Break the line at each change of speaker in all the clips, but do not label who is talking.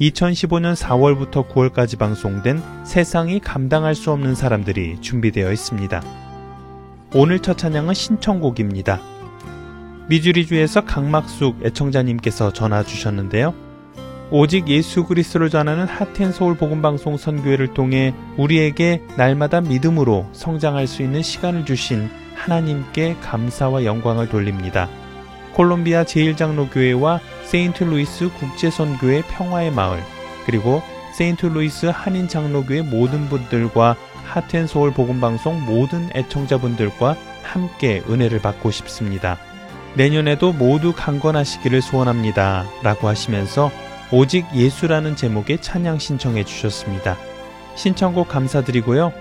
2015년 4월부터 9월까지 방송된 세상이 감당할 수 없는 사람들이 준비되어 있습니다. 오늘 첫 찬양은 신청곡입니다. 미주리주에서 강막숙 애청자님께서 전화 주셨는데요. 오직 예수 그리스도를 전하는 하텐 서울 복음 방송 선교회를 통해 우리에게 날마다 믿음으로 성장할 수 있는 시간을 주신 하나님께 감사와 영광을 돌립니다. 콜롬비아 제일장로교회와 세인트루이스 국제선교회 평화의 마을 그리고 세인트루이스 한인장로교회 모든 분들과 하트앤소울 복음방송 모든 애청자분들과 함께 은혜를 받고 싶습니다. 내년에도 모두 강건하시기를 소원합니다. 라고 하시면서 오직 예수라는 제목의 찬양 신청해 주셨습니다. 신청곡 감사드리고요.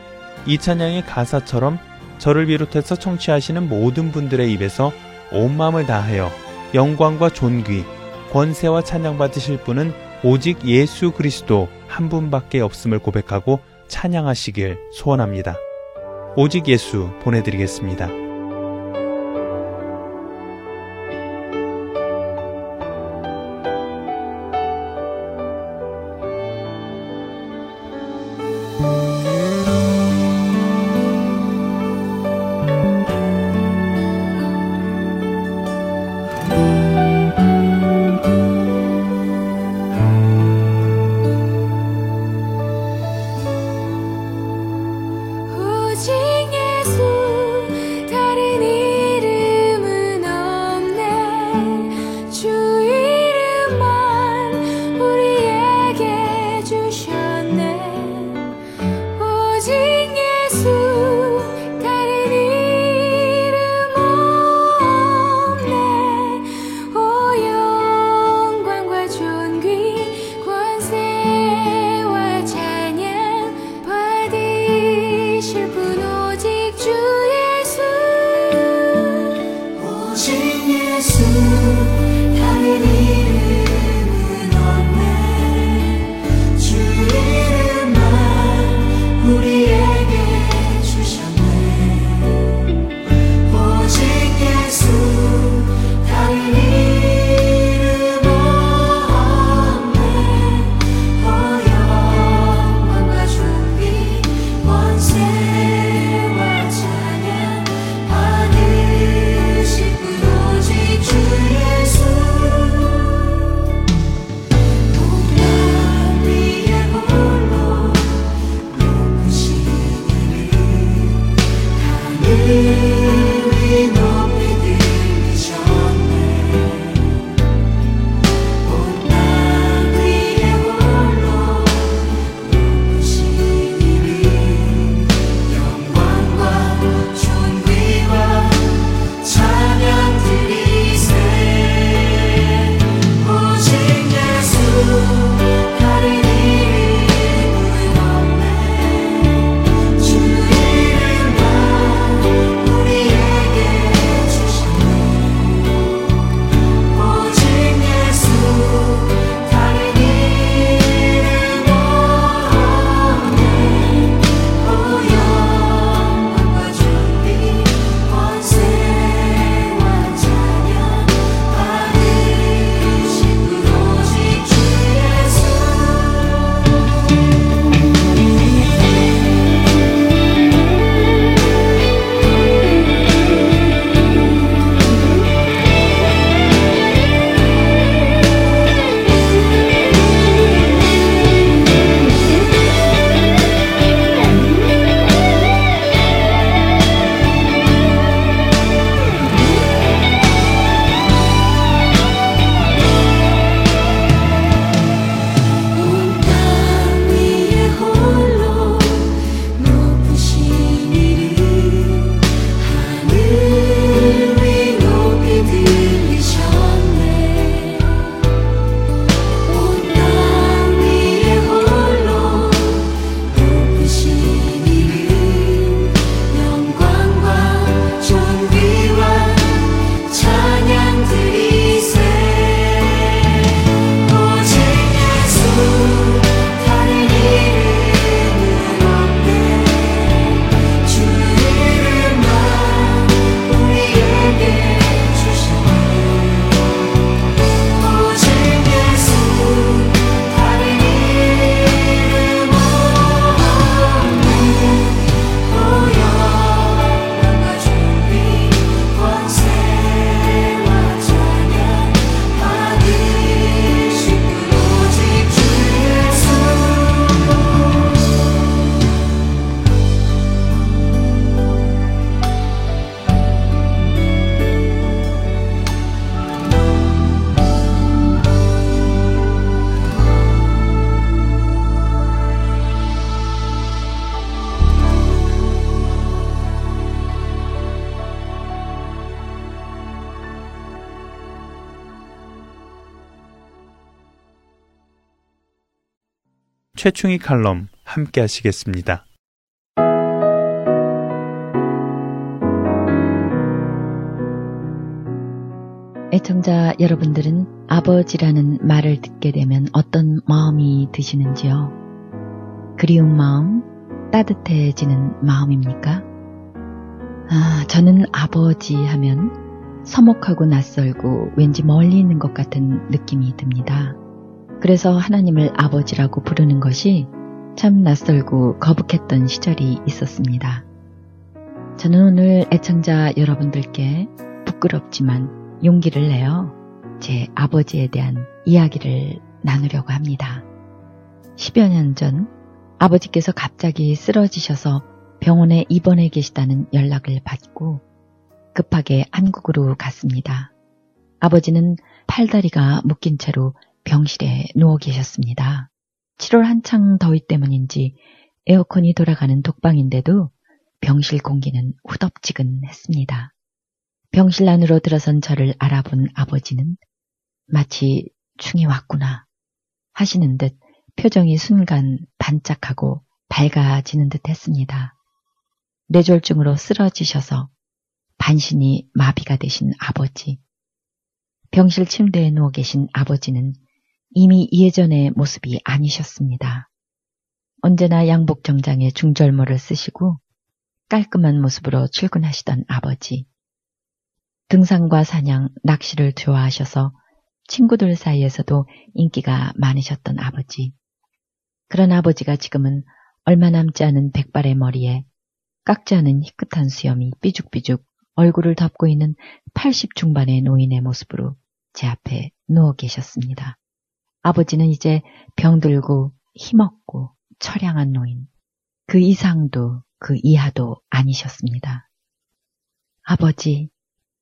이 찬양의 가사처럼 저를 비롯해서 청취하시는 모든 분들의 입에서 온 마음을 다하여 영광과 존귀, 권세와 찬양 받으실 분은 오직 예수 그리스도 한 분밖에 없음을 고백하고 찬양하시길 소원합니다. 오직 예수 보내드리겠습니다.
최충희 칼럼 함께 하시겠습니다.
애청자 여러분들은 아버지라는 말을 듣게 되면 어떤 마음이 드시는지요? 그리운 마음, 따뜻해지는 마음입니까? 아, 저는 아버지 하면 서먹하고 낯설고 왠지 멀리 있는 것 같은 느낌이 듭니다. 그래서 하나님을 아버지라고 부르는 것이 참 낯설고 거북했던 시절이 있었습니다. 저는 오늘 애청자 여러분들께 부끄럽지만 용기를 내어 제 아버지에 대한 이야기를 나누려고 합니다. 10여 년 전 아버지께서 갑자기 쓰러지셔서 병원에 입원해 계시다는 연락을 받고 급하게 한국으로 갔습니다. 아버지는 팔다리가 묶인 채로 병실에 누워 계셨습니다. 7월 한창 더위 때문인지 에어컨이 돌아가는 독방인데도 병실 공기는 후덥지근했습니다. 병실 안으로 들어선 저를 알아본 아버지는 마치 충이 왔구나 하시는 듯 표정이 순간 반짝하고 밝아지는 듯 했습니다. 뇌졸중으로 쓰러지셔서 반신이 마비가 되신 아버지. 병실 침대에 누워 계신 아버지는 이미 예전의 모습이 아니셨습니다. 언제나 양복 정장에 중절모를 쓰시고 깔끔한 모습으로 출근하시던 아버지. 등산과 사냥, 낚시를 좋아하셔서 친구들 사이에서도 인기가 많으셨던 아버지. 그런 아버지가 지금은 얼마 남지 않은 백발의 머리에 깎지 않은 희끗한 수염이 삐죽삐죽 얼굴을 덮고 있는 80 중반의 노인의 모습으로 제 앞에 누워 계셨습니다. 아버지는 이제 병들고 힘없고 처량한 노인. 그 이상도 그 이하도 아니셨습니다. 아버지,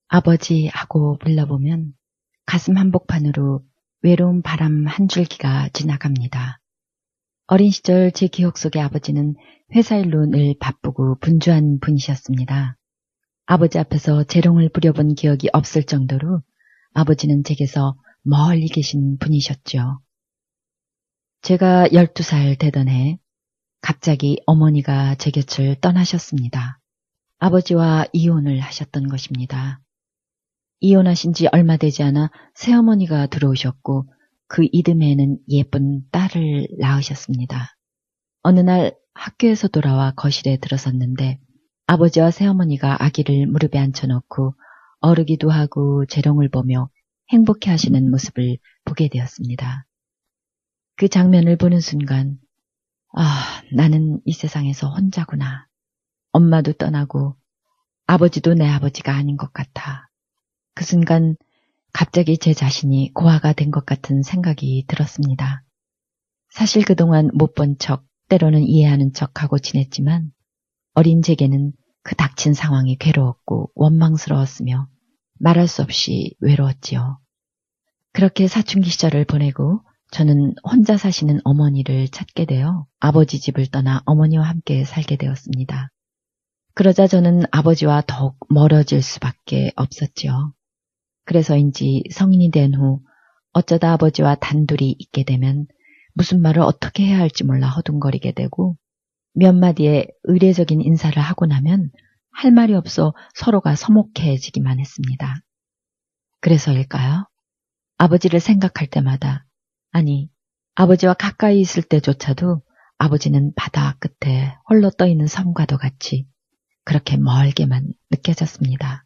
아버지 하고 불러보면 가슴 한복판으로 외로운 바람 한 줄기가 지나갑니다. 어린 시절 제 기억 속의 아버지는 회사 일로 늘 바쁘고 분주한 분이셨습니다. 아버지 앞에서 재롱을 부려본 기억이 없을 정도로 아버지는 제게서 멀리 계신 분이셨죠. 제가 12살 되던 해 갑자기 어머니가 제 곁을 떠나셨습니다. 아버지와 이혼을 하셨던 것입니다. 이혼하신 지 얼마 되지 않아 새어머니가 들어오셨고 그 이듬해에는 예쁜 딸을 낳으셨습니다. 어느 날 학교에서 돌아와 거실에 들어섰는데 아버지와 새어머니가 아기를 무릎에 앉혀놓고 어르기도 하고 재롱을 보며 행복해 하시는 모습을 보게 되었습니다. 그 장면을 보는 순간, 아, 나는 이 세상에서 혼자구나. 엄마도 떠나고 아버지도 내 아버지가 아닌 것 같아. 그 순간 갑자기 제 자신이 고아가 된 것 같은 생각이 들었습니다. 사실 그동안 못 본 척, 때로는 이해하는 척하고 지냈지만 어린 제게는 그 닥친 상황이 괴로웠고 원망스러웠으며 말할 수 없이 외로웠지요. 그렇게 사춘기 시절을 보내고 저는 혼자 사시는 어머니를 찾게 되어 아버지 집을 떠나 어머니와 함께 살게 되었습니다. 그러자 저는 아버지와 더욱 멀어질 수밖에 없었지요. 그래서인지 성인이 된 후 어쩌다 아버지와 단둘이 있게 되면 무슨 말을 어떻게 해야 할지 몰라 허둥거리게 되고 몇 마디의 의례적인 인사를 하고 나면 할 말이 없어 서로가 서먹해지기만 했습니다. 그래서일까요? 아버지를 생각할 때마다, 아니, 아버지와 가까이 있을 때조차도 아버지는 바다 끝에 홀로 떠 있는 섬과도 같이 그렇게 멀게만 느껴졌습니다.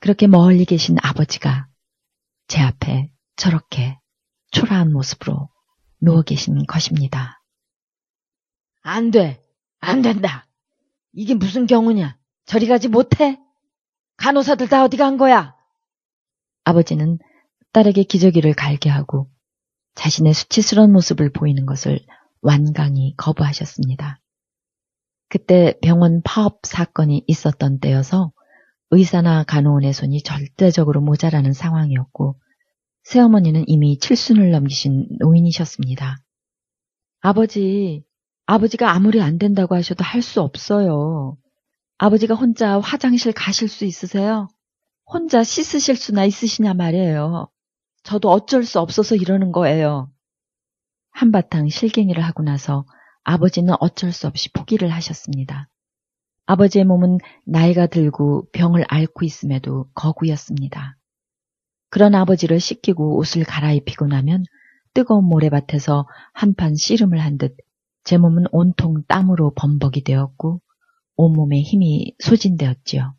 그렇게 멀리 계신 아버지가 제 앞에 저렇게 초라한 모습으로 누워 계신 것입니다.
안 돼. 안 된다. 이게 무슨 경우냐? 저리 가지 못해? 간호사들 다 어디 간 거야?
아버지는 딸에게 기저귀를 갈게 하고 자신의 수치스러운 모습을 보이는 것을 완강히 거부하셨습니다. 그때 병원 파업 사건이 있었던 때여서 의사나 간호원의 손이 절대적으로 모자라는 상황이었고 새어머니는 이미 칠순을 넘기신 노인이셨습니다. 아버지, 아버지가 아무리 안 된다고 하셔도 할 수 없어요. 아버지가 혼자 화장실 가실 수 있으세요? 혼자 씻으실 수나 있으시냐 말이에요. 저도 어쩔 수 없어서 이러는 거예요. 한바탕 실갱이를 하고 나서 아버지는 어쩔 수 없이 포기를 하셨습니다. 아버지의 몸은 나이가 들고 병을 앓고 있음에도 거구였습니다. 그런 아버지를 씻기고 옷을 갈아입히고 나면 뜨거운 모래밭에서 한판 씨름을 한 듯 제 몸은 온통 땀으로 범벅이 되었고 온몸에 힘이 소진되었지요.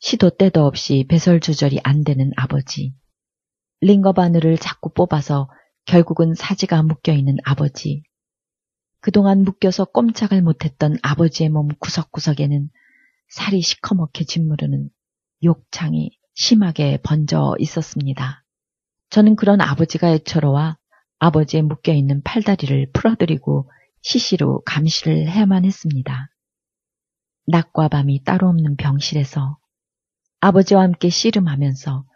시도 때도 없이 배설 조절이 안 되는 아버지. 링거 바늘을 자꾸 뽑아서 결국은 사지가 묶여있는 아버지. 그동안 묶여서 꼼짝을 못했던 아버지의 몸 구석구석에는 살이 시커멓게 짓무르는 욕창이 심하게 번져 있었습니다. 저는 그런 아버지가 애처로와 아버지의 묶여있는 팔다리를 풀어드리고 시시로 감시를 해야만 했습니다. 낮과 밤이 따로 없는 병실에서 아버지와 함께 씨름하면서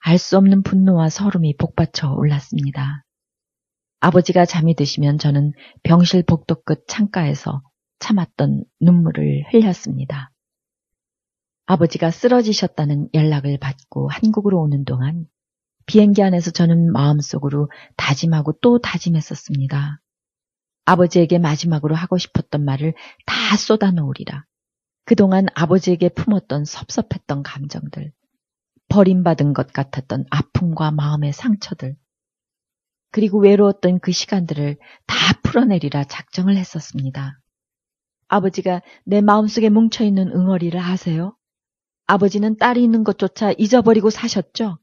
알 수 없는 분노와 서름이 복받쳐 올랐습니다. 아버지가 잠이 드시면 저는 병실 복도 끝 창가에서 참았던 눈물을 흘렸습니다. 아버지가 쓰러지셨다는 연락을 받고 한국으로 오는 동안 비행기 안에서 저는 마음속으로 다짐하고 또 다짐했었습니다. 아버지에게 마지막으로 하고 싶었던 말을 다 쏟아놓으리라. 그동안 아버지에게 품었던 섭섭했던 감정들, 버림받은 것 같았던 아픔과 마음의 상처들, 그리고 외로웠던 그 시간들을 다 풀어내리라 작정을 했었습니다. 아버지가 내 마음속에 뭉쳐있는 응어리를 아세요? 아버지는 딸이 있는 것조차 잊어버리고 사셨죠?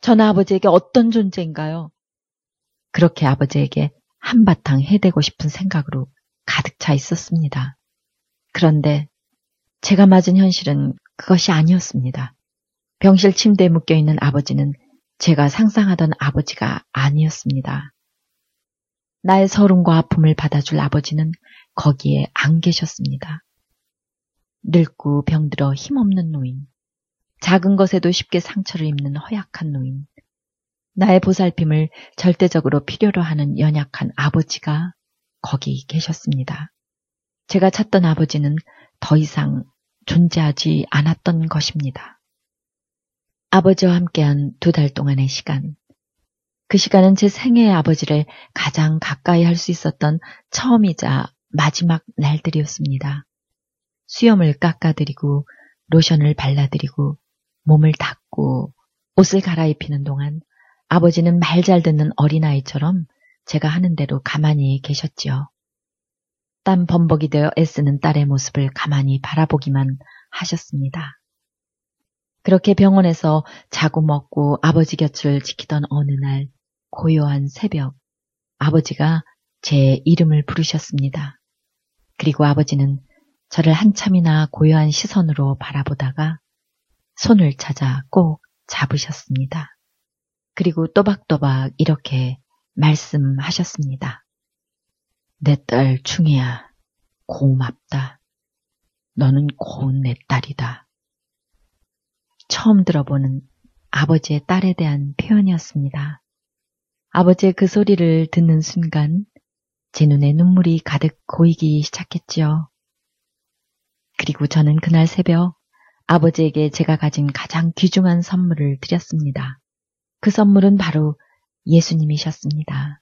전 아버지에게 어떤 존재인가요? 그렇게 아버지에게 한바탕 해대고 싶은 생각으로 가득 차 있었습니다. 그런데 제가 맞은 현실은 그것이 아니었습니다. 병실 침대에 묶여 있는 아버지는 제가 상상하던 아버지가 아니었습니다. 나의 서름과 아픔을 받아줄 아버지는 거기에 안 계셨습니다. 늙고 병들어 힘없는 노인, 작은 것에도 쉽게 상처를 입는 허약한 노인, 나의 보살핌을 절대적으로 필요로 하는 연약한 아버지가 거기 계셨습니다. 제가 찾던 아버지는 더 이상 존재하지 않았던 것입니다. 아버지와 함께한 두 달 동안의 시간. 그 시간은 제 생애의 아버지를 가장 가까이 할 수 있었던 처음이자 마지막 날들이었습니다. 수염을 깎아드리고 로션을 발라드리고 몸을 닦고 옷을 갈아입히는 동안 아버지는 말 잘 듣는 어린아이처럼 제가 하는 대로 가만히 계셨지요. 땀 범벅이 되어 애쓰는 딸의 모습을 가만히 바라보기만 하셨습니다. 그렇게 병원에서 자고 먹고 아버지 곁을 지키던 어느 날 고요한 새벽 아버지가 제 이름을 부르셨습니다. 그리고 아버지는 저를 한참이나 고요한 시선으로 바라보다가 손을 찾아 꼭 잡으셨습니다. 그리고 또박또박 이렇게 말씀하셨습니다. 내 딸 충이야, 고맙다. 너는 고운 내 딸이다. 처음 들어보는 아버지의 딸에 대한 표현이었습니다. 아버지의 그 소리를 듣는 순간 제 눈에 눈물이 가득 고이기 시작했지요. 그리고 저는 그날 새벽 아버지에게 제가 가진 가장 귀중한 선물을 드렸습니다. 그 선물은 바로 예수님이셨습니다.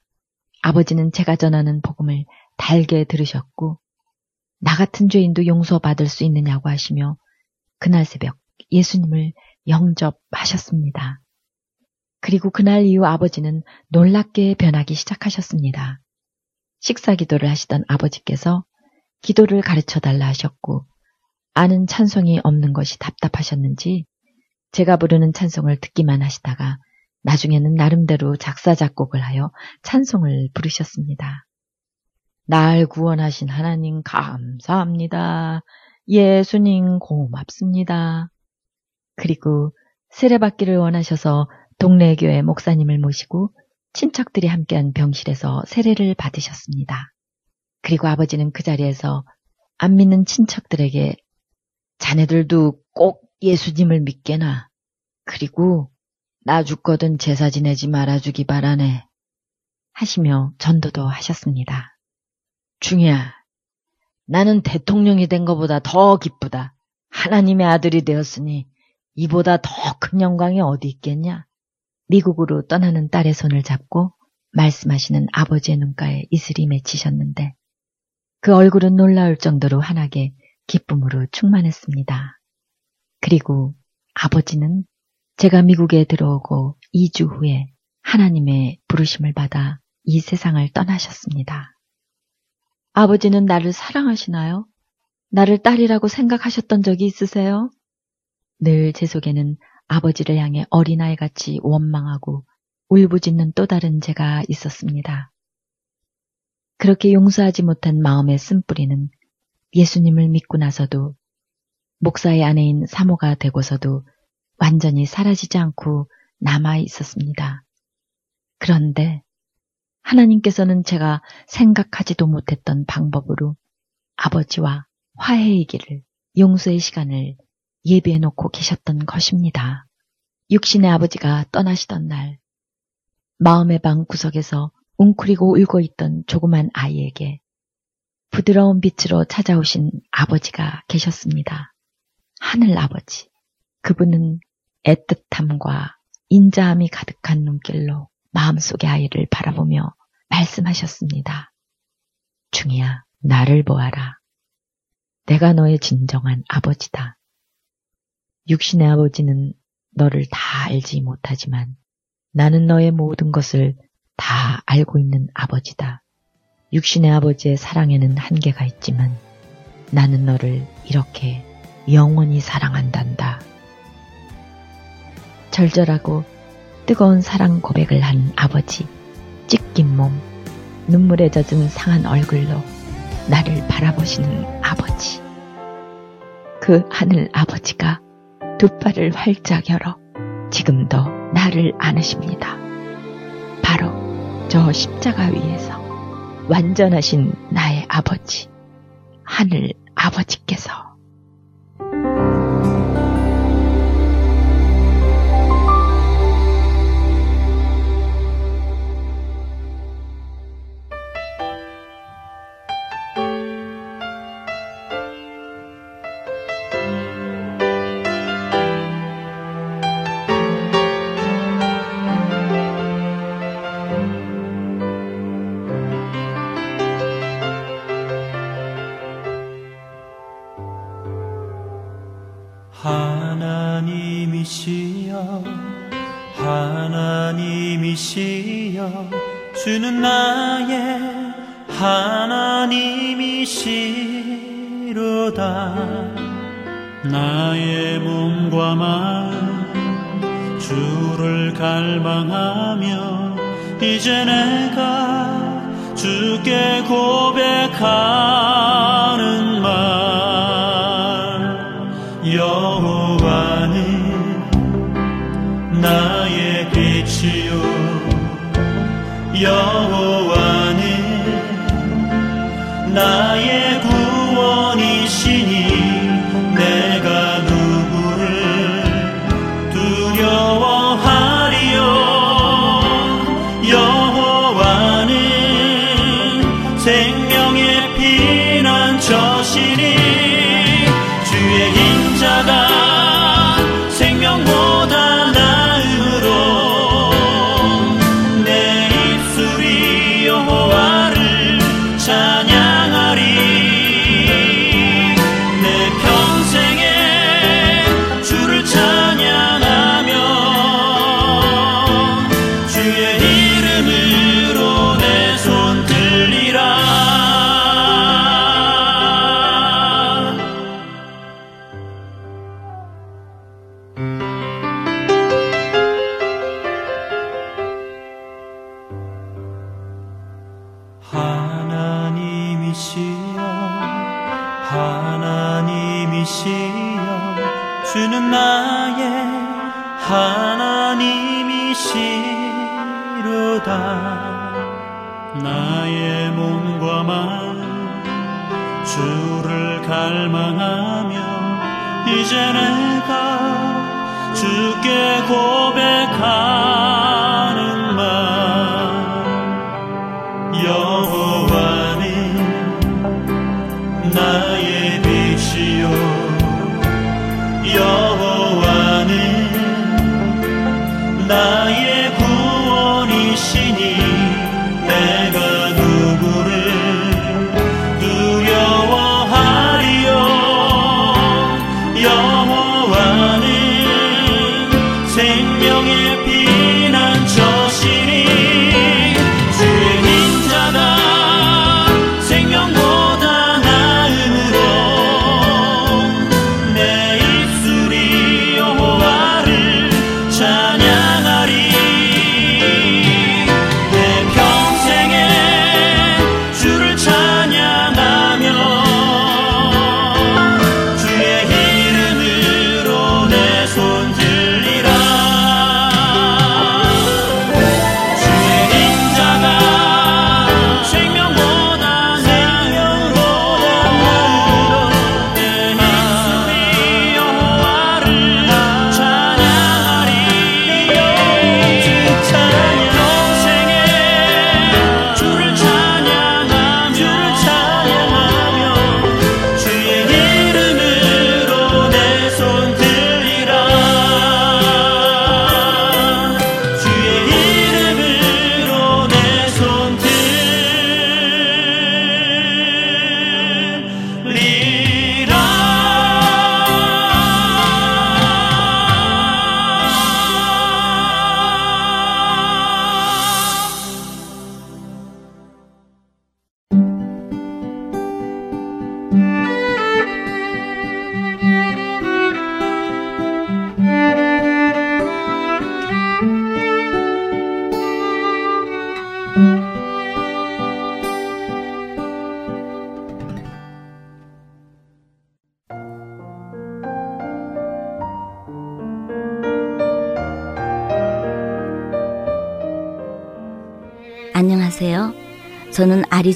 아버지는 제가 전하는 복음을 달게 들으셨고 나 같은 죄인도 용서받을 수 있느냐고 하시며 그날 새벽 예수님을 영접하셨습니다. 그리고 그날 이후 아버지는 놀랍게 변하기 시작하셨습니다. 식사 기도를 하시던 아버지께서 기도를 가르쳐 달라 하셨고 아는 찬송이 없는 것이 답답하셨는지 제가 부르는 찬송을 듣기만 하시다가 나중에는 나름대로 작사 작곡을 하여 찬송을 부르셨습니다. 날 구원하신 하나님 감사합니다. 예수님 고맙습니다. 그리고 세례받기를 원하셔서 동네 교회 목사님을 모시고 친척들이 함께한 병실에서 세례를 받으셨습니다. 그리고 아버지는 그 자리에서 안 믿는 친척들에게 자네들도 꼭 예수님을 믿게나. 그리고 나 죽거든 제사 지내지 말아주기 바라네. 하시며 전도도 하셨습니다. 중이야. 나는 대통령이 된 것보다 더 기쁘다. 하나님의 아들이 되었으니 이보다 더 큰 영광이 어디 있겠냐? 미국으로 떠나는 딸의 손을 잡고
말씀하시는 아버지의 눈가에 이슬이 맺히셨는데 그 얼굴은 놀라울 정도로 환하게 기쁨으로 충만했습니다. 그리고 아버지는 제가 미국에 들어오고 2주 후에 하나님의 부르심을 받아 이 세상을 떠나셨습니다. 아버지는 나를 사랑하시나요? 나를 딸이라고 생각하셨던 적이 있으세요? 늘 제 속에는 아버지를 향해 어린아이 같이 원망하고 울부짖는 또 다른 제가 있었습니다. 그렇게 용서하지 못한 마음의 쓴뿌리는 예수님을 믿고 나서도 목사의 아내인 사모가 되고서도 완전히 사라지지 않고 남아 있었습니다. 그런데 하나님께서는 제가 생각하지도 못했던 방법으로 아버지와 화해의 길을 용서의 시간을 예비해 놓고 계셨던 것입니다. 육신의 아버지가 떠나시던 날 마음의 방 구석에서 웅크리고 울고 있던 조그만 아이에게 부드러운 빛으로 찾아오신 아버지가 계셨습니다. 하늘 아버지. 그분은 애틋함과 인자함이 가득한 눈길로 마음속의 아이를 바라보며 말씀하셨습니다. 중이야, 나를 보아라. 내가 너의 진정한 아버지다. 육신의 아버지는 너를 다 알지 못하지만 나는 너의 모든 것을 다 알고 있는 아버지다. 육신의 아버지의 사랑에는 한계가 있지만 나는 너를 이렇게 영원히 사랑한단다. 절절하고 뜨거운 사랑 고백을 한 아버지, 찢긴 몸, 눈물에 젖은 상한 얼굴로 나를 바라보시는 아버지. 그 하늘 아버지가 두 팔을 활짝 열어 지금도 나를 안으십니다. 바로 저 십자가 위에서 완전하신 나의 아버지, 하늘 아버지께서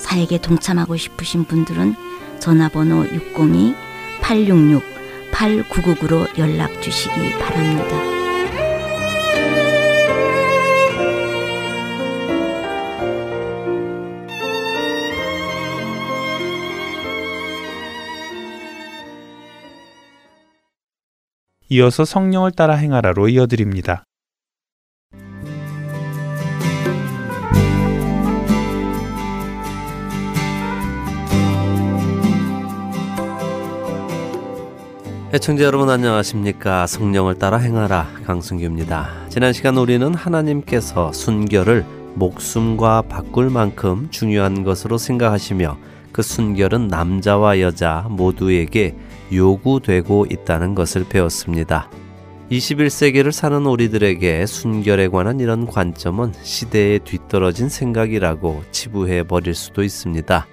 사역에 동참하고 싶으신 분들은 전화번호 602-866-8999로 연락 주시기 바랍니다.
이어서 성령을 따라 행하라로 이어드립니다.
애청자 여러분 안녕하십니까? 성령을 따라 행하라 강승규입니다. 지난 시간 우리는 하나님께서 순결을 목숨과 바꿀 만큼 중요한 것으로 생각하시며 그 순결은 남자와 여자 모두에게 요구되고 있다는 것을 배웠습니다. 21세기를 사는 우리들에게 순결에 관한 이런 관점은 시대에 뒤떨어진 생각이라고 치부해 버릴 수도 있습니다.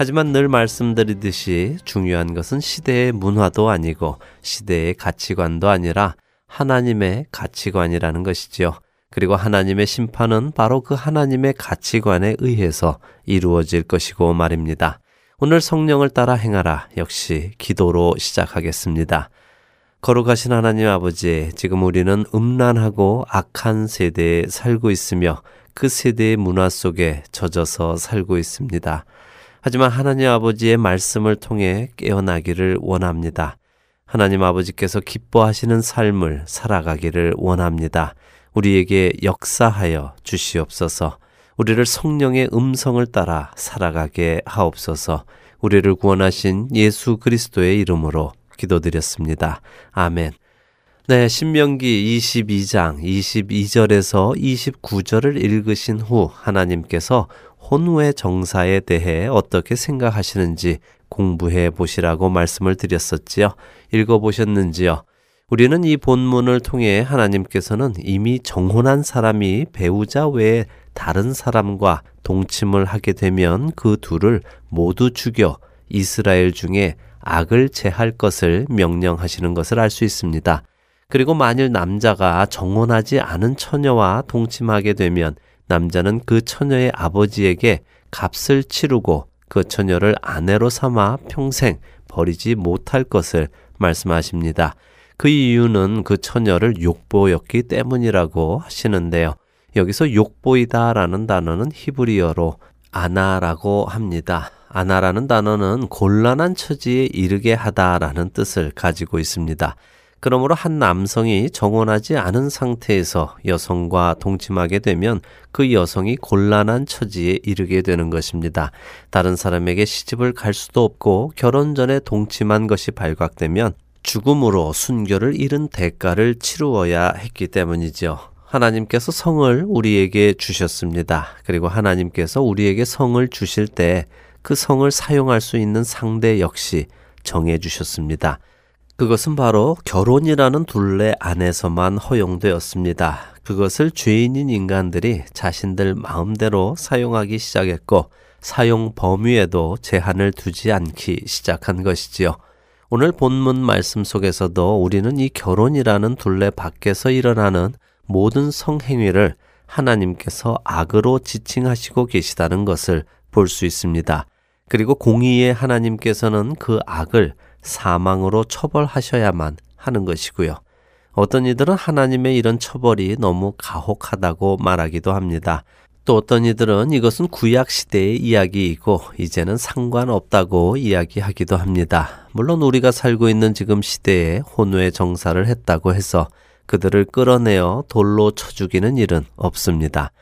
하지만 늘 말씀드리듯이 중요한 것은 시대의 문화도 아니고 시대의 가치관도 아니라 하나님의 가치관이라는 것이지요. 그리고 하나님의 심판은 바로 그 하나님의 가치관에 의해서 이루어질 것이고 말입니다. 오늘 성령을 따라 행하라 역시 기도로 시작하겠습니다. 거룩하신 하나님 아버지, 지금 우리는 음란하고 악한 세대에 살고 있으며 그 세대의 문화 속에 젖어서 살고 있습니다. 하지만 하나님 아버지의 말씀을 통해 깨어나기를 원합니다. 하나님 아버지께서 기뻐하시는 삶을 살아가기를 원합니다. 우리에게 역사하여 주시옵소서. 우리를 성령의 음성을 따라 살아가게 하옵소서. 우리를 구원하신 예수 그리스도의 이름으로 기도드렸습니다. 아멘. 네, 신명기 22장 22절에서 29절을 읽으신 후 하나님께서 혼외 정사에 대해 어떻게 생각하시는지 공부해 보시라고 말씀을 드렸었지요. 읽어 보셨는지요? 우리는 이 본문을 통해 하나님께서는 이미 정혼한 사람이 배우자 외에 다른 사람과 동침을 하게 되면 그 둘을 모두 죽여 이스라엘 중에 악을 제할 것을 명령하시는 것을 알 수 있습니다. 그리고 만일 남자가 정혼하지 않은 처녀와 동침하게 되면 남자는 그 처녀의 아버지에게 값을 치르고 그 처녀를 아내로 삼아 평생 버리지 못할 것을 말씀하십니다. 그 이유는 그 처녀를 욕보였기 때문이라고 하시는데요. 여기서 욕보이다라는 단어는 히브리어로 아나라고 합니다. 아나라는 단어는 곤란한 처지에 이르게 하다라는 뜻을 가지고 있습니다. 그러므로 한 남성이 정혼하지 않은 상태에서 여성과 동침하게 되면 그 여성이 곤란한 처지에 이르게 되는 것입니다. 다른 사람에게 시집을 갈 수도 없고 결혼 전에 동침한 것이 발각되면 죽음으로 순결을 잃은 대가를 치루어야 했기 때문이죠. 하나님께서 성을 우리에게 주셨습니다. 그리고 하나님께서 우리에게 성을 주실 때 그 성을 사용할 수 있는 상대 역시 정해 주셨습니다. 그것은 바로 결혼이라는 둘레 안에서만 허용되었습니다. 그것을 죄인인 인간들이 자신들 마음대로 사용하기 시작했고 사용 범위에도 제한을 두지 않기 시작한 것이지요. 오늘 본문 말씀 속에서도 우리는 이 결혼이라는 둘레 밖에서 일어나는 모든 성행위를 하나님께서 악으로 지칭하시고 계시다는 것을 볼 수 있습니다. 그리고 공의의 하나님께서는 그 악을 사망으로 처벌하셔야만 하는 것이고요. 어떤 이들은 하나님의 이런 처벌이 너무 가혹하다고 말하기도 합니다. 또 어떤 이들은 이것은 구약 시대의 이야기이고 이제는 상관없다고 이야기하기도 합니다. 물론 우리가 살고 있는 지금 시대에 혼외 정사를 했다고 해서 그들을 끌어내어 돌로 쳐 죽이는 일은 없습니다.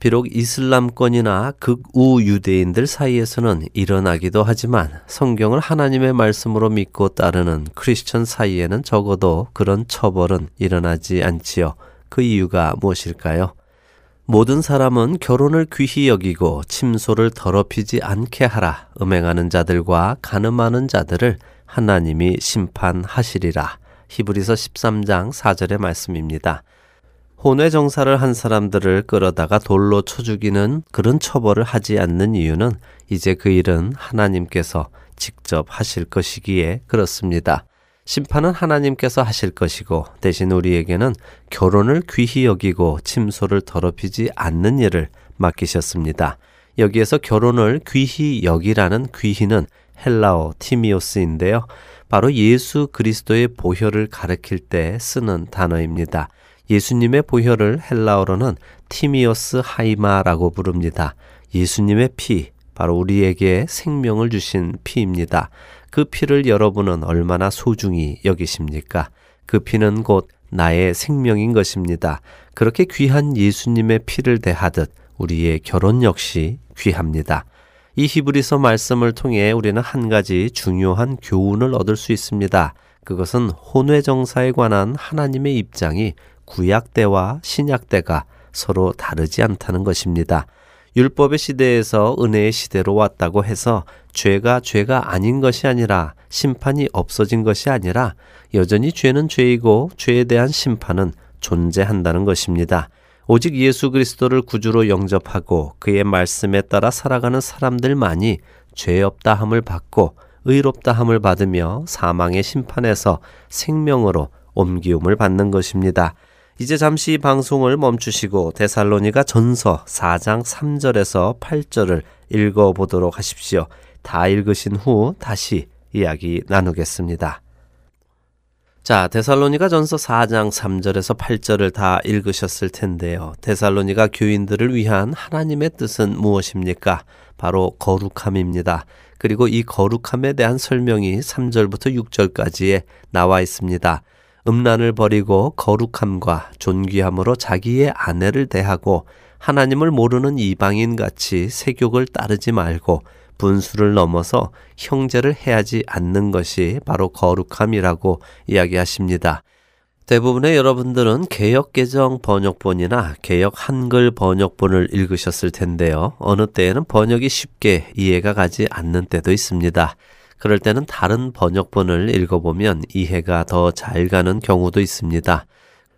비록 이슬람권이나 극우 유대인들 사이에서는 일어나기도 하지만 성경을 하나님의 말씀으로 믿고 따르는 크리스천 사이에는 적어도 그런 처벌은 일어나지 않지요. 그 이유가 무엇일까요? 모든 사람은 결혼을 귀히 여기고 침소를 더럽히지 않게 하라 음행하는 자들과 가늠하는 자들을 하나님이 심판하시리라. 히브리서 13장 4절의 말씀입니다. 혼외 정사를 한 사람들을 끌어다가 돌로 쳐 죽이는 그런 처벌을 하지 않는 이유는 이제 그 일은 하나님께서 직접 하실 것이기에 그렇습니다. 심판은 하나님께서 하실 것이고 대신 우리에게는 결혼을 귀히 여기고 침소를 더럽히지 않는 일을 맡기셨습니다. 여기에서 결혼을 귀히 여기라는 귀히는 헬라어 티미오스인데요. 바로 예수 그리스도의 보혈을 가리킬 때 쓰는 단어입니다. 예수님의 보혈을 헬라어로는 티미오스 하이마라고 부릅니다. 예수님의 피, 바로 우리에게 생명을 주신 피입니다. 그 피를 여러분은 얼마나 소중히 여기십니까? 그 피는 곧 나의 생명인 것입니다. 그렇게 귀한 예수님의 피를 대하듯 우리의 결혼 역시 귀합니다. 이 히브리서 말씀을 통해 우리는 한 가지 중요한 교훈을 얻을 수 있습니다. 그것은 혼외 정사에 관한 하나님의 입장이 구약 때와 신약 때가 서로 다르지 않다는 것입니다. 율법의 시대에서 은혜의 시대로 왔다고 해서 죄가 죄가 아닌 것이 아니라 심판이 없어진 것이 아니라 여전히 죄는 죄이고 죄에 대한 심판은 존재한다는 것입니다. 오직 예수 그리스도를 구주로 영접하고 그의 말씀에 따라 살아가는 사람들만이 죄 없다 함을 받고 의롭다 함을 받으며 사망의 심판에서 생명으로 옮기움을 받는 것입니다. 이제 잠시 방송을 멈추시고 데살로니가 전서 4장 3절에서 8절을 읽어 보도록 하십시오. 다 읽으신 후 다시 이야기 나누겠습니다. 자, 데살로니가 전서 4장 3절에서 8절을 다 읽으셨을 텐데요. 데살로니가 교인들을 위한 하나님의 뜻은 무엇입니까? 바로 거룩함입니다. 그리고 이 거룩함에 대한 설명이 3절부터 6절까지에 나와 있습니다. 음란을 버리고 거룩함과 존귀함으로 자기의 아내를 대하고 하나님을 모르는 이방인 같이 세욕을 따르지 말고 분수를 넘어서 형제를 해하지 않는 것이 바로 거룩함이라고 이야기하십니다. 대부분의 여러분들은 개혁 개정 번역본이나 개혁 한글 번역본을 읽으셨을 텐데요. 어느 때에는 번역이 쉽게 이해가 가지 않는 때도 있습니다. 그럴 때는 다른 번역본을 읽어보면 이해가 더 잘 가는 경우도 있습니다.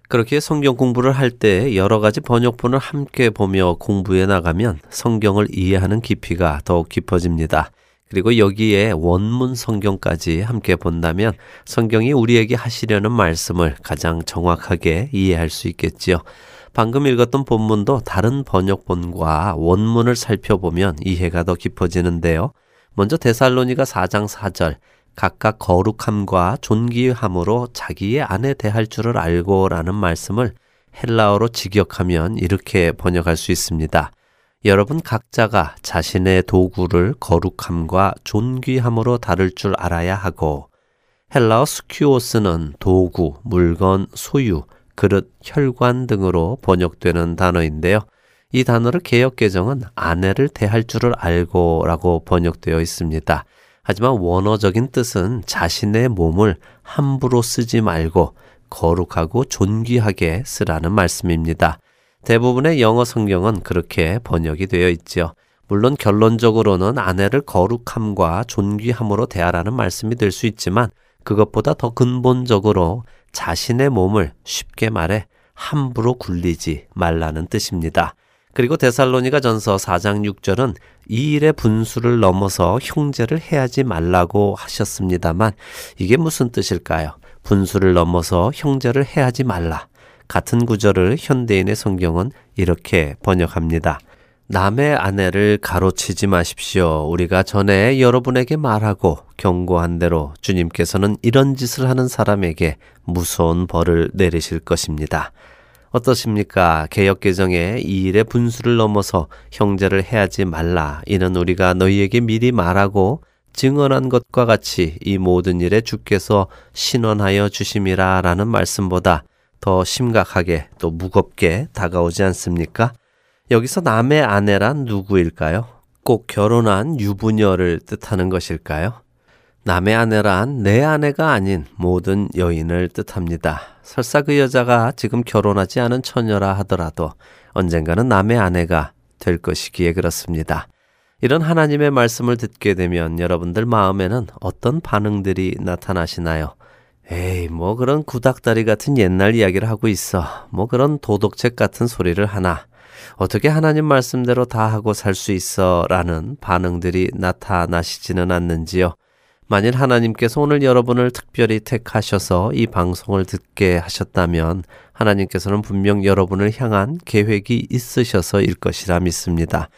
그렇게 성경 공부를 할 때 여러 가지 번역본을 함께 보며 공부해 나가면 성경을 이해하는 깊이가 더욱 깊어집니다. 그리고 여기에 원문 성경까지 함께 본다면 성경이 우리에게 하시려는 말씀을 가장 정확하게 이해할 수 있겠지요. 방금 읽었던 본문도 다른 번역본과 원문을 살펴보면 이해가 더 깊어지는데요. 먼저 데살로니가 4장 4절 각각 거룩함과 존귀함으로 자기의 아내 대할 줄을 알고라는 말씀을 헬라어로 직역하면 이렇게 번역할 수 있습니다. 여러분 각자가 자신의 도구를 거룩함과 존귀함으로 다룰 줄 알아야 하고 헬라어 스큐오스는 도구, 물건, 소유, 그릇, 혈관 등으로 번역되는 단어인데요. 이 단어를 개혁 개정은 아내를 대할 줄을 알고라고 번역되어 있습니다. 하지만 원어적인 뜻은 자신의 몸을 함부로 쓰지 말고 거룩하고 존귀하게 쓰라는 말씀입니다. 대부분의 영어 성경은 그렇게 번역이 되어 있지요. 물론 결론적으로는 아내를 거룩함과 존귀함으로 대하라는 말씀이 될 수 있지만 그것보다 더 근본적으로 자신의 몸을 쉽게 말해 함부로 굴리지 말라는 뜻입니다. 그리고 데살로니가 전서 4장 6절은 이 일의 분수를 넘어서 형제를 해하지 말라고 하셨습니다만 이게 무슨 뜻일까요? 분수를 넘어서 형제를 해하지 말라. 같은 구절을 현대인의 성경은 이렇게 번역합니다. 남의 아내를 가로치지 마십시오. 우리가 전에 여러분에게 말하고 경고한 대로 주님께서는 이런 짓을 하는 사람에게 무서운 벌을 내리실 것입니다. 어떠십니까? 개혁 개정에 이 일의 분수를 넘어서 형제를 해하지 말라. 이는 우리가 너희에게 미리 말하고 증언한 것과 같이 이 모든 일에 주께서 신원하여 주심이라 라는 말씀보다 더 심각하게 또 무겁게 다가오지 않습니까? 여기서 남의 아내란 누구일까요? 꼭 결혼한 유부녀를 뜻하는 것일까요? 남의 아내란 내 아내가 아닌 모든 여인을 뜻합니다. 설사 그 여자가 지금 결혼하지 않은 처녀라 하더라도 언젠가는 남의 아내가 될 것이기에 그렇습니다. 이런 하나님의 말씀을 듣게 되면 여러분들 마음에는 어떤 반응들이 나타나시나요? 에이, 뭐 그런 구닥다리 같은 옛날 이야기를 하고 있어. 뭐 그런 도덕책 같은 소리를 하나. 어떻게 하나님 말씀대로 다 하고 살 수 있어? 라는 반응들이 나타나시지는 않는지요. 만일 하나님께서 오늘 여러분을 특별히 택하셔서 이 방송을 듣게 하셨다면 하나님께서는 분명 여러분을 향한 계획이 있으셔서일 것이라 믿습니다.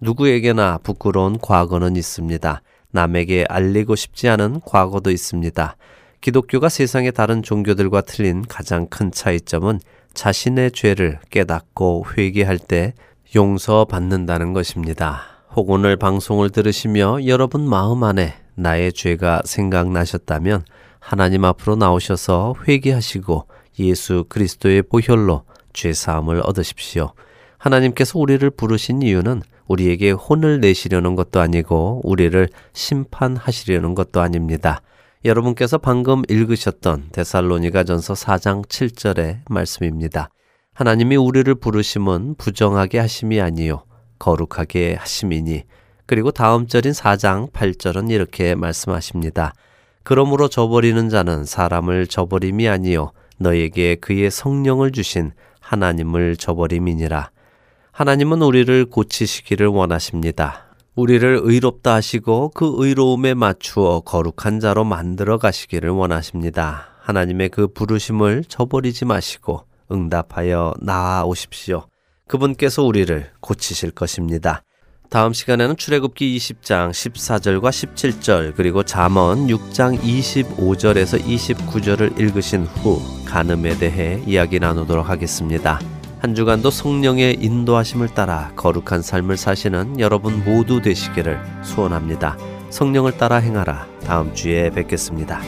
누구에게나 부끄러운 과거는 있습니다. 남에게 알리고 싶지 않은 과거도 있습니다. 기독교가 세상의 다른 종교들과 틀린 가장 큰 차이점은 자신의 죄를 깨닫고 회개할 때 용서받는다는 것입니다. 혹 오늘 방송을 들으시며 여러분 마음 안에 나의 죄가 생각나셨다면 하나님 앞으로 나오셔서 회개하시고 예수 그리스도의 보혈로 죄 사함을 얻으십시오. 하나님께서 우리를 부르신 이유는 우리에게 혼을 내시려는 것도 아니고 우리를 심판하시려는 것도 아닙니다. 여러분께서 방금 읽으셨던 데살로니가 전서 4장 7절의 말씀입니다. 하나님이 우리를 부르심은 부정하게 하심이 아니요 거룩하게 하심이니 그리고 다음 절인 4장 8절은 이렇게 말씀하십니다. 그러므로 저버리는 자는 사람을 저버림이 아니요 너에게 그의 성령을 주신 하나님을 저버림이니라. 하나님은 우리를 고치시기를 원하십니다. 우리를 의롭다 하시고 그 의로움에 맞추어 거룩한 자로 만들어 가시기를 원하십니다. 하나님의 그 부르심을 저버리지 마시고 응답하여 나아오십시오. 그분께서 우리를 고치실 것입니다. 다음 시간에는 출애굽기 20장 14절과 17절 그리고 잠언 6장 25절에서 29절을 읽으신 후 간음에 대해 이야기 나누도록 하겠습니다. 한 주간도 성령의 인도하심을 따라 거룩한 삶을 사시는 여러분 모두 되시기를 소원합니다. 성령을 따라 행하라. 다음 주에 뵙겠습니다.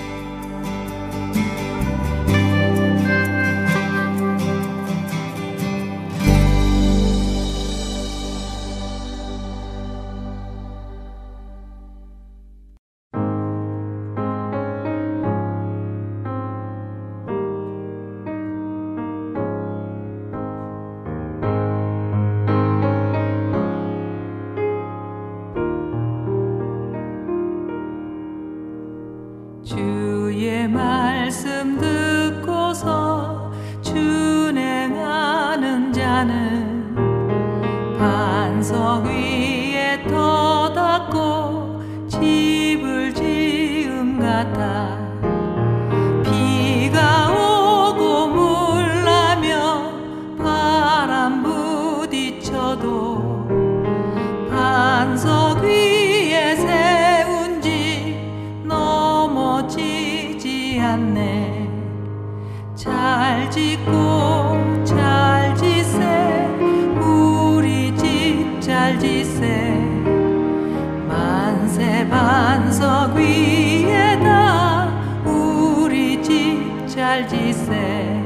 잘 지세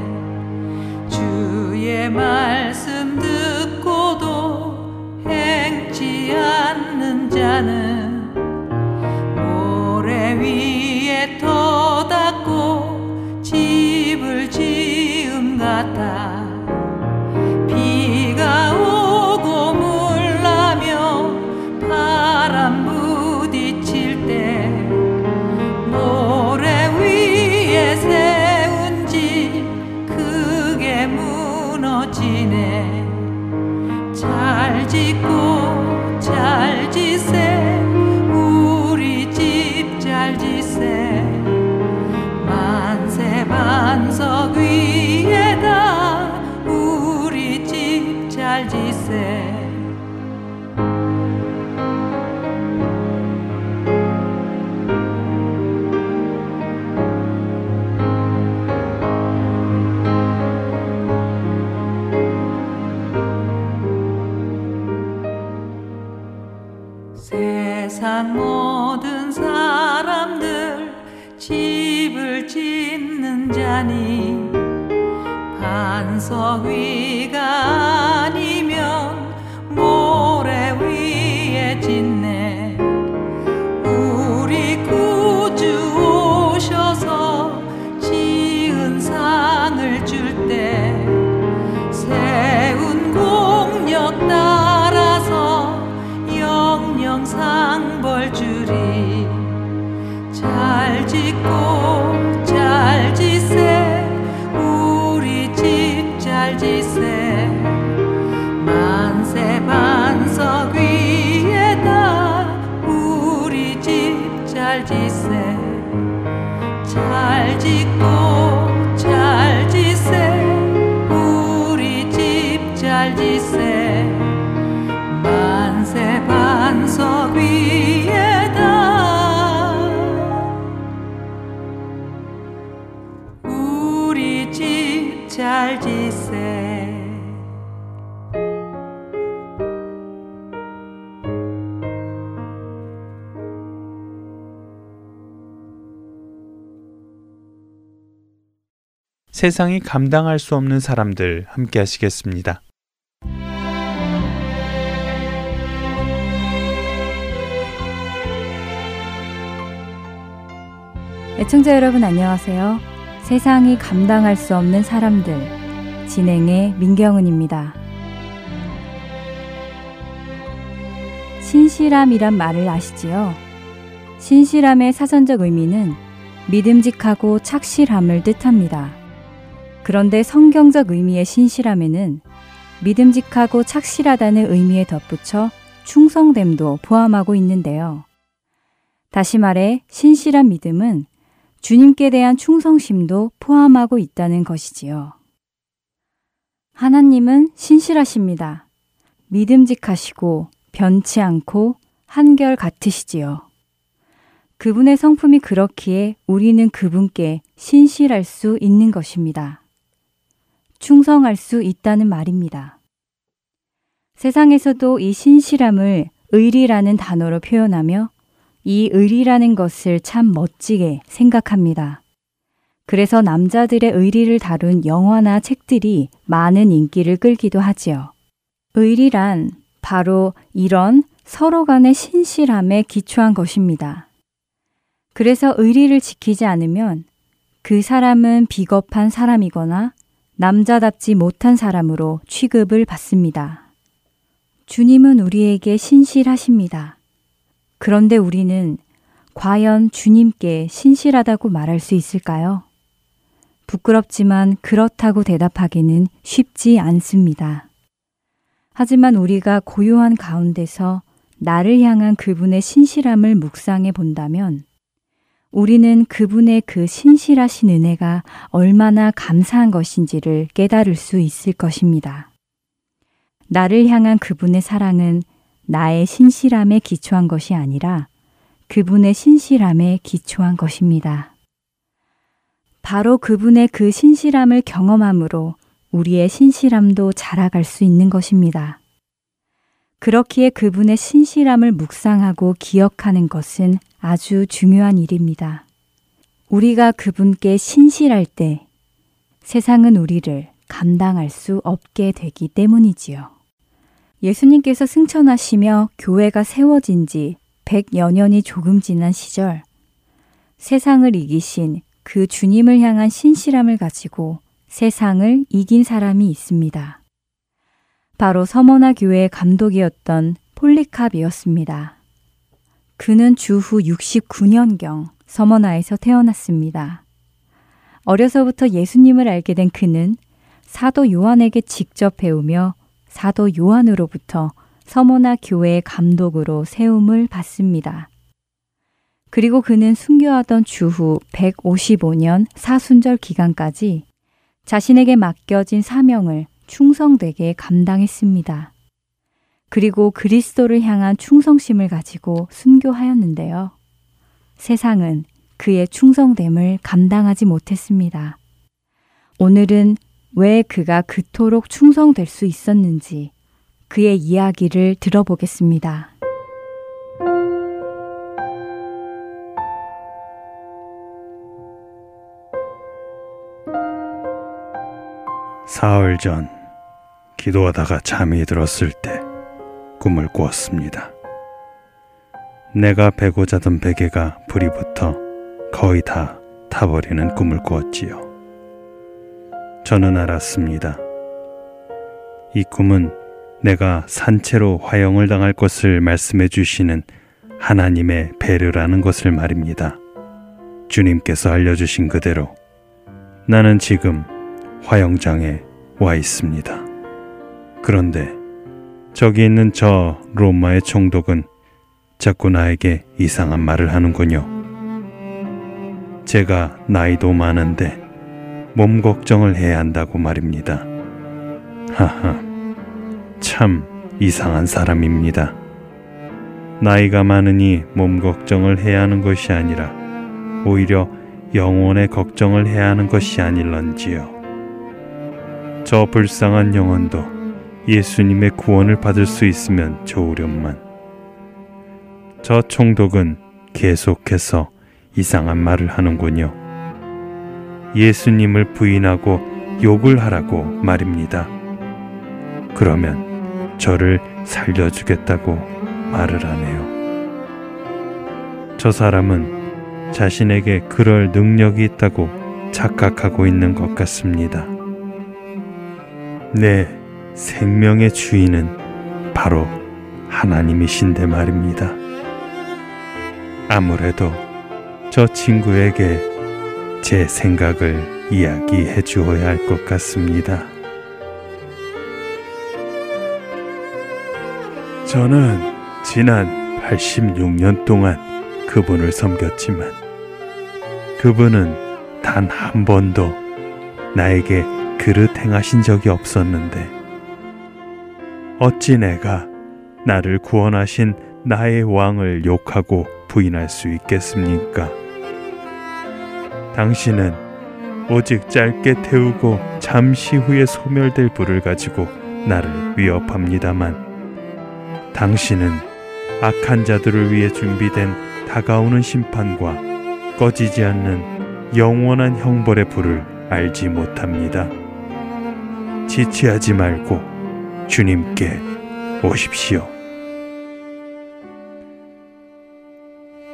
반석 위가 아니면 모래 위에 짓네. 우리 구주 오셔서 지은 상을 줄 때 세운 공력 따라서 영영상 벌 주리 잘 짓고
세상이 감당할 수 없는 사람들 함께 하시겠습니다.
애청자 여러분 안녕하세요. 세상이 감당할 수 없는 사람들 진행의 민경은입니다. 신실함이란 말을 아시지요? 신실함의 사전적 의미는 믿음직하고 착실함을 뜻합니다. 그런데 성경적 의미의 신실함에는 믿음직하고 착실하다는 의미에 덧붙여 충성됨도 포함하고 있는데요. 다시 말해 신실한 믿음은 주님께 대한 충성심도 포함하고 있다는 것이지요. 하나님은 신실하십니다. 믿음직하시고 변치 않고 한결 같으시지요. 그분의 성품이 그렇기에 우리는 그분께 신실할 수 있는 것입니다. 충성할 수 있다는 말입니다. 세상에서도 이 신실함을 의리라는 단어로 표현하며 이 의리라는 것을 참 멋지게 생각합니다. 그래서 남자들의 의리를 다룬 영화나 책들이 많은 인기를 끌기도 하지요. 의리란 바로 이런 서로 간의 신실함에 기초한 것입니다. 그래서 의리를 지키지 않으면 그 사람은 비겁한 사람이거나 남자답지 못한 사람으로 취급을 받습니다. 주님은 우리에게 신실하십니다. 그런데 우리는 과연 주님께 신실하다고 말할 수 있을까요? 부끄럽지만 그렇다고 대답하기는 쉽지 않습니다. 하지만 우리가 고요한 가운데서 나를 향한 그분의 신실함을 묵상해 본다면 우리는 그분의 그 신실하신 은혜가 얼마나 감사한 것인지를 깨달을 수 있을 것입니다. 나를 향한 그분의 사랑은 나의 신실함에 기초한 것이 아니라 그분의 신실함에 기초한 것입니다. 바로 그분의 그 신실함을 경험함으로 우리의 신실함도 자라갈 수 있는 것입니다. 그렇기에 그분의 신실함을 묵상하고 기억하는 것은 아주 중요한 일입니다. 우리가 그분께 신실할 때 세상은 우리를 감당할 수 없게 되기 때문이지요. 예수님께서 승천하시며 교회가 세워진 지 100여 년이 조금 지난 시절 세상을 이기신 그 주님을 향한 신실함을 가지고 세상을 이긴 사람이 있습니다. 바로 서머나 교회의 감독이었던 폴리캅이었습니다. 그는 주후 69년경 서머나에서 태어났습니다. 어려서부터 예수님을 알게 된 그는 사도 요한에게 직접 배우며 사도 요한으로부터 서머나 교회의 감독으로 세움을 받습니다. 그리고 그는 순교하던 주후 155년 사순절 기간까지 자신에게 맡겨진 사명을 충성되게 감당했습니다. 그리고 그리스도를 향한 충성심을 가지고 순교하였는데요. 세상은 그의 충성됨을 감당하지 못했습니다. 오늘은 왜 그가 그토록 충성될 수 있었는지 그의 이야기를 들어보겠습니다.
사흘 전 기도하다가 잠이 들었을 때 꿈을 꾸었습니다. 내가 베고 자던 베개가 불이 붙어 거의 다 타버리는 꿈을 꾸었지요. 저는 알았습니다. 이 꿈은 내가 산채로 화형을 당할 것을 말씀해 주시는 하나님의 배려라는 것을 말입니다. 주님께서 알려주신 그대로 나는 지금 화영장에 와 있습니다. 그런데 저기 있는 저 로마의 총독은 자꾸 나에게 이상한 말을 하는군요. 제가 나이도 많은데 몸 걱정을 해야 한다고 말입니다. 하하, 참 이상한 사람입니다. 나이가 많으니 몸 걱정을 해야 하는 것이 아니라 오히려 영혼의 걱정을 해야 하는 것이 아닐런지요. 저 불쌍한 영혼도 예수님의 구원을 받을 수 있으면 좋으련만. 저 총독은 계속해서 이상한 말을 하는군요. 예수님을 부인하고 욕을 하라고 말입니다. 그러면 저를 살려주겠다고 말을 하네요. 저 사람은 자신에게 그럴 능력이 있다고 착각하고 있는 것 같습니다. 내 생명의 주인은 바로 하나님이신데 말입니다. 아무래도 저 친구에게 제 생각을 이야기해 주어야 할 것 같습니다. 저는 지난 86년 동안 그분을 섬겼지만 그분은 단 한 번도 나에게 그릇 행하신 적이 없었는데 어찌 내가 나를 구원하신 나의 왕을 욕하고 부인할 수 있겠습니까? 당신은 오직 짧게 태우고 잠시 후에 소멸될 불을 가지고 나를 위협합니다만 당신은 악한 자들을 위해 준비된 다가오는 심판과 꺼지지 않는 영원한 형벌의 불을 알지 못합니다. 지체하지 말고 주님께 오십시오.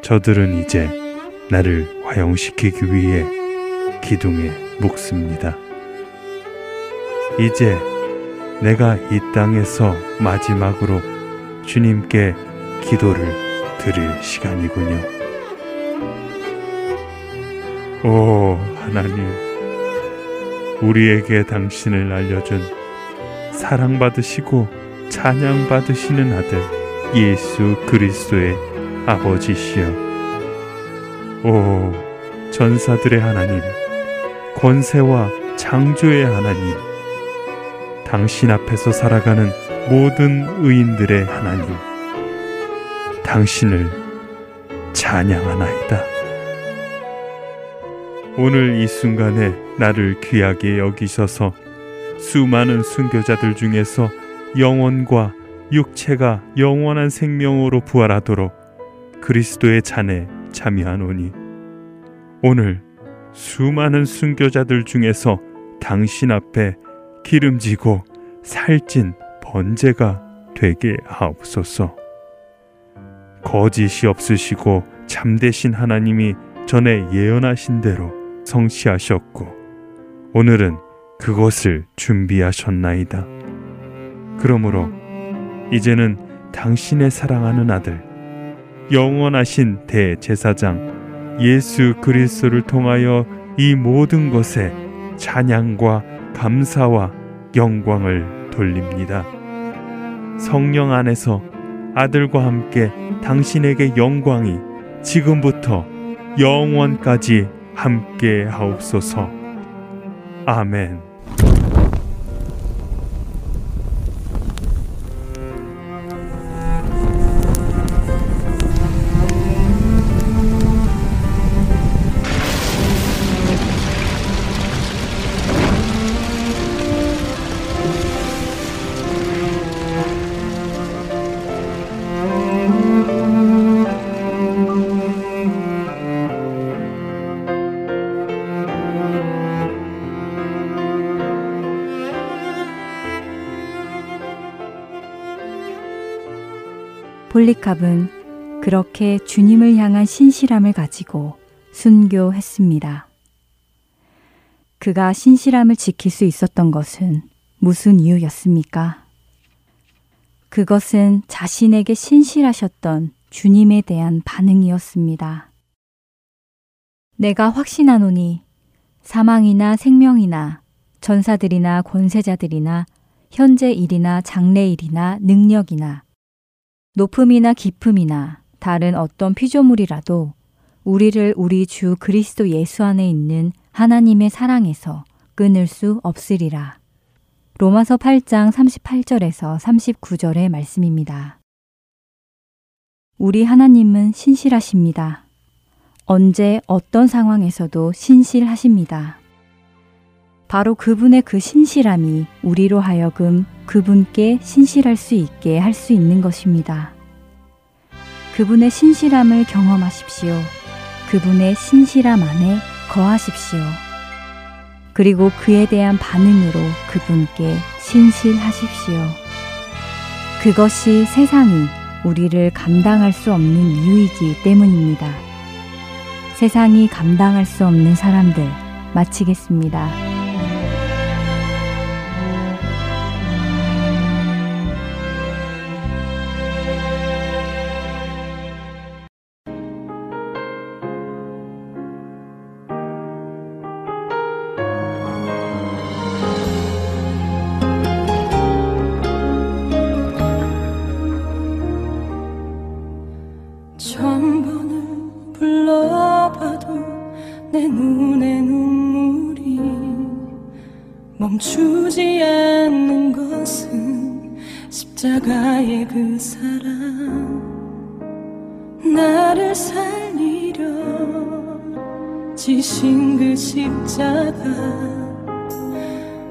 저들은 이제 나를 화용시키기 위해 기둥에 묶습니다. 이제 내가 이 땅에서 마지막으로 주님께 기도를 드릴 시간이군요. 오, 하나님. 우리에게 당신을 알려준 사랑받으시고 찬양받으시는 아들 예수 그리스도의 아버지시여. 오, 전사들의 하나님, 권세와 창조의 하나님, 당신 앞에서 살아가는 모든 의인들의 하나님, 당신을 찬양하나이다. 오늘 이 순간에 나를 귀하게 여기셔서 수많은 순교자들 중에서 영혼과 육체가 영원한 생명으로 부활하도록 그리스도의 잔에 참여하노니 오늘 수많은 순교자들 중에서 당신 앞에 기름지고 살찐 번제가 되게 하옵소서. 거짓이 없으시고 참되신 하나님이 전에 예언하신 대로 성취하셨고 오늘은 그것을 준비하셨나이다. 그러므로 이제는 당신의 사랑하는 아들 영원하신 대제사장 예수 그리스도를 통하여 이 모든 것에 찬양과 감사와 영광을 돌립니다. 성령 안에서 아들과 함께 당신에게 영광이 지금부터 영원까지 함께 하옵소서. 아멘.
폴리캅은 그렇게 주님을 향한 신실함을 가지고 순교했습니다. 그가 신실함을 지킬 수 있었던 것은 무슨 이유였습니까? 그것은 자신에게 신실하셨던 주님에 대한 반응이었습니다. 내가 확신하노니 사망이나 생명이나 전사들이나 권세자들이나 현재 일이나 장래 일이나 능력이나 높음이나 깊음이나 다른 어떤 피조물이라도 우리를 우리 주 그리스도 예수 안에 있는 하나님의 사랑에서 끊을 수 없으리라. 로마서 8장 38절에서 39절의 말씀입니다. 우리 하나님은 신실하십니다. 언제 어떤 상황에서도 신실하십니다. 바로 그분의 그 신실함이 우리로 하여금 그분께 신실할 수 있게 할 수 있는 것입니다. 그분의 신실함을 경험하십시오. 그분의 신실함 안에 거하십시오. 그리고 그에 대한 반응으로 그분께 신실하십시오. 그것이 세상이 우리를 감당할 수 없는 이유이기 때문입니다. 세상이 감당할 수 없는 사람들 마치겠습니다.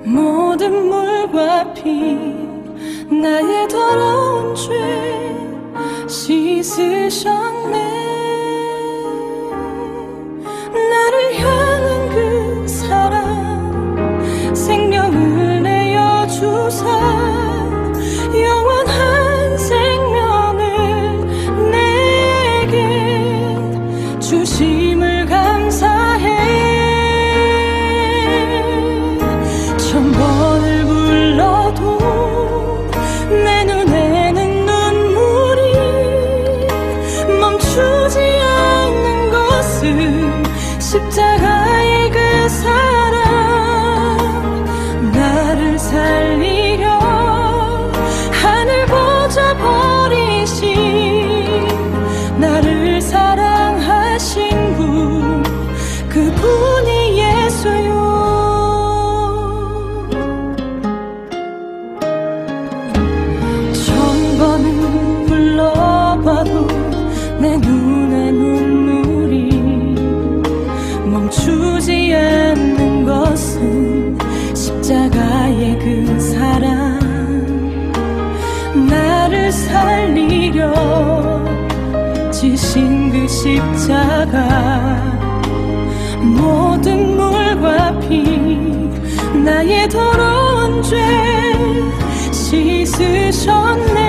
모든 물과 피 나의 더러운 죄 씻으셨네. 나를 향한 그 사랑 생명을 내어 주사 십자가 모든 물과 피 나의 더러운 죄 씻으셨네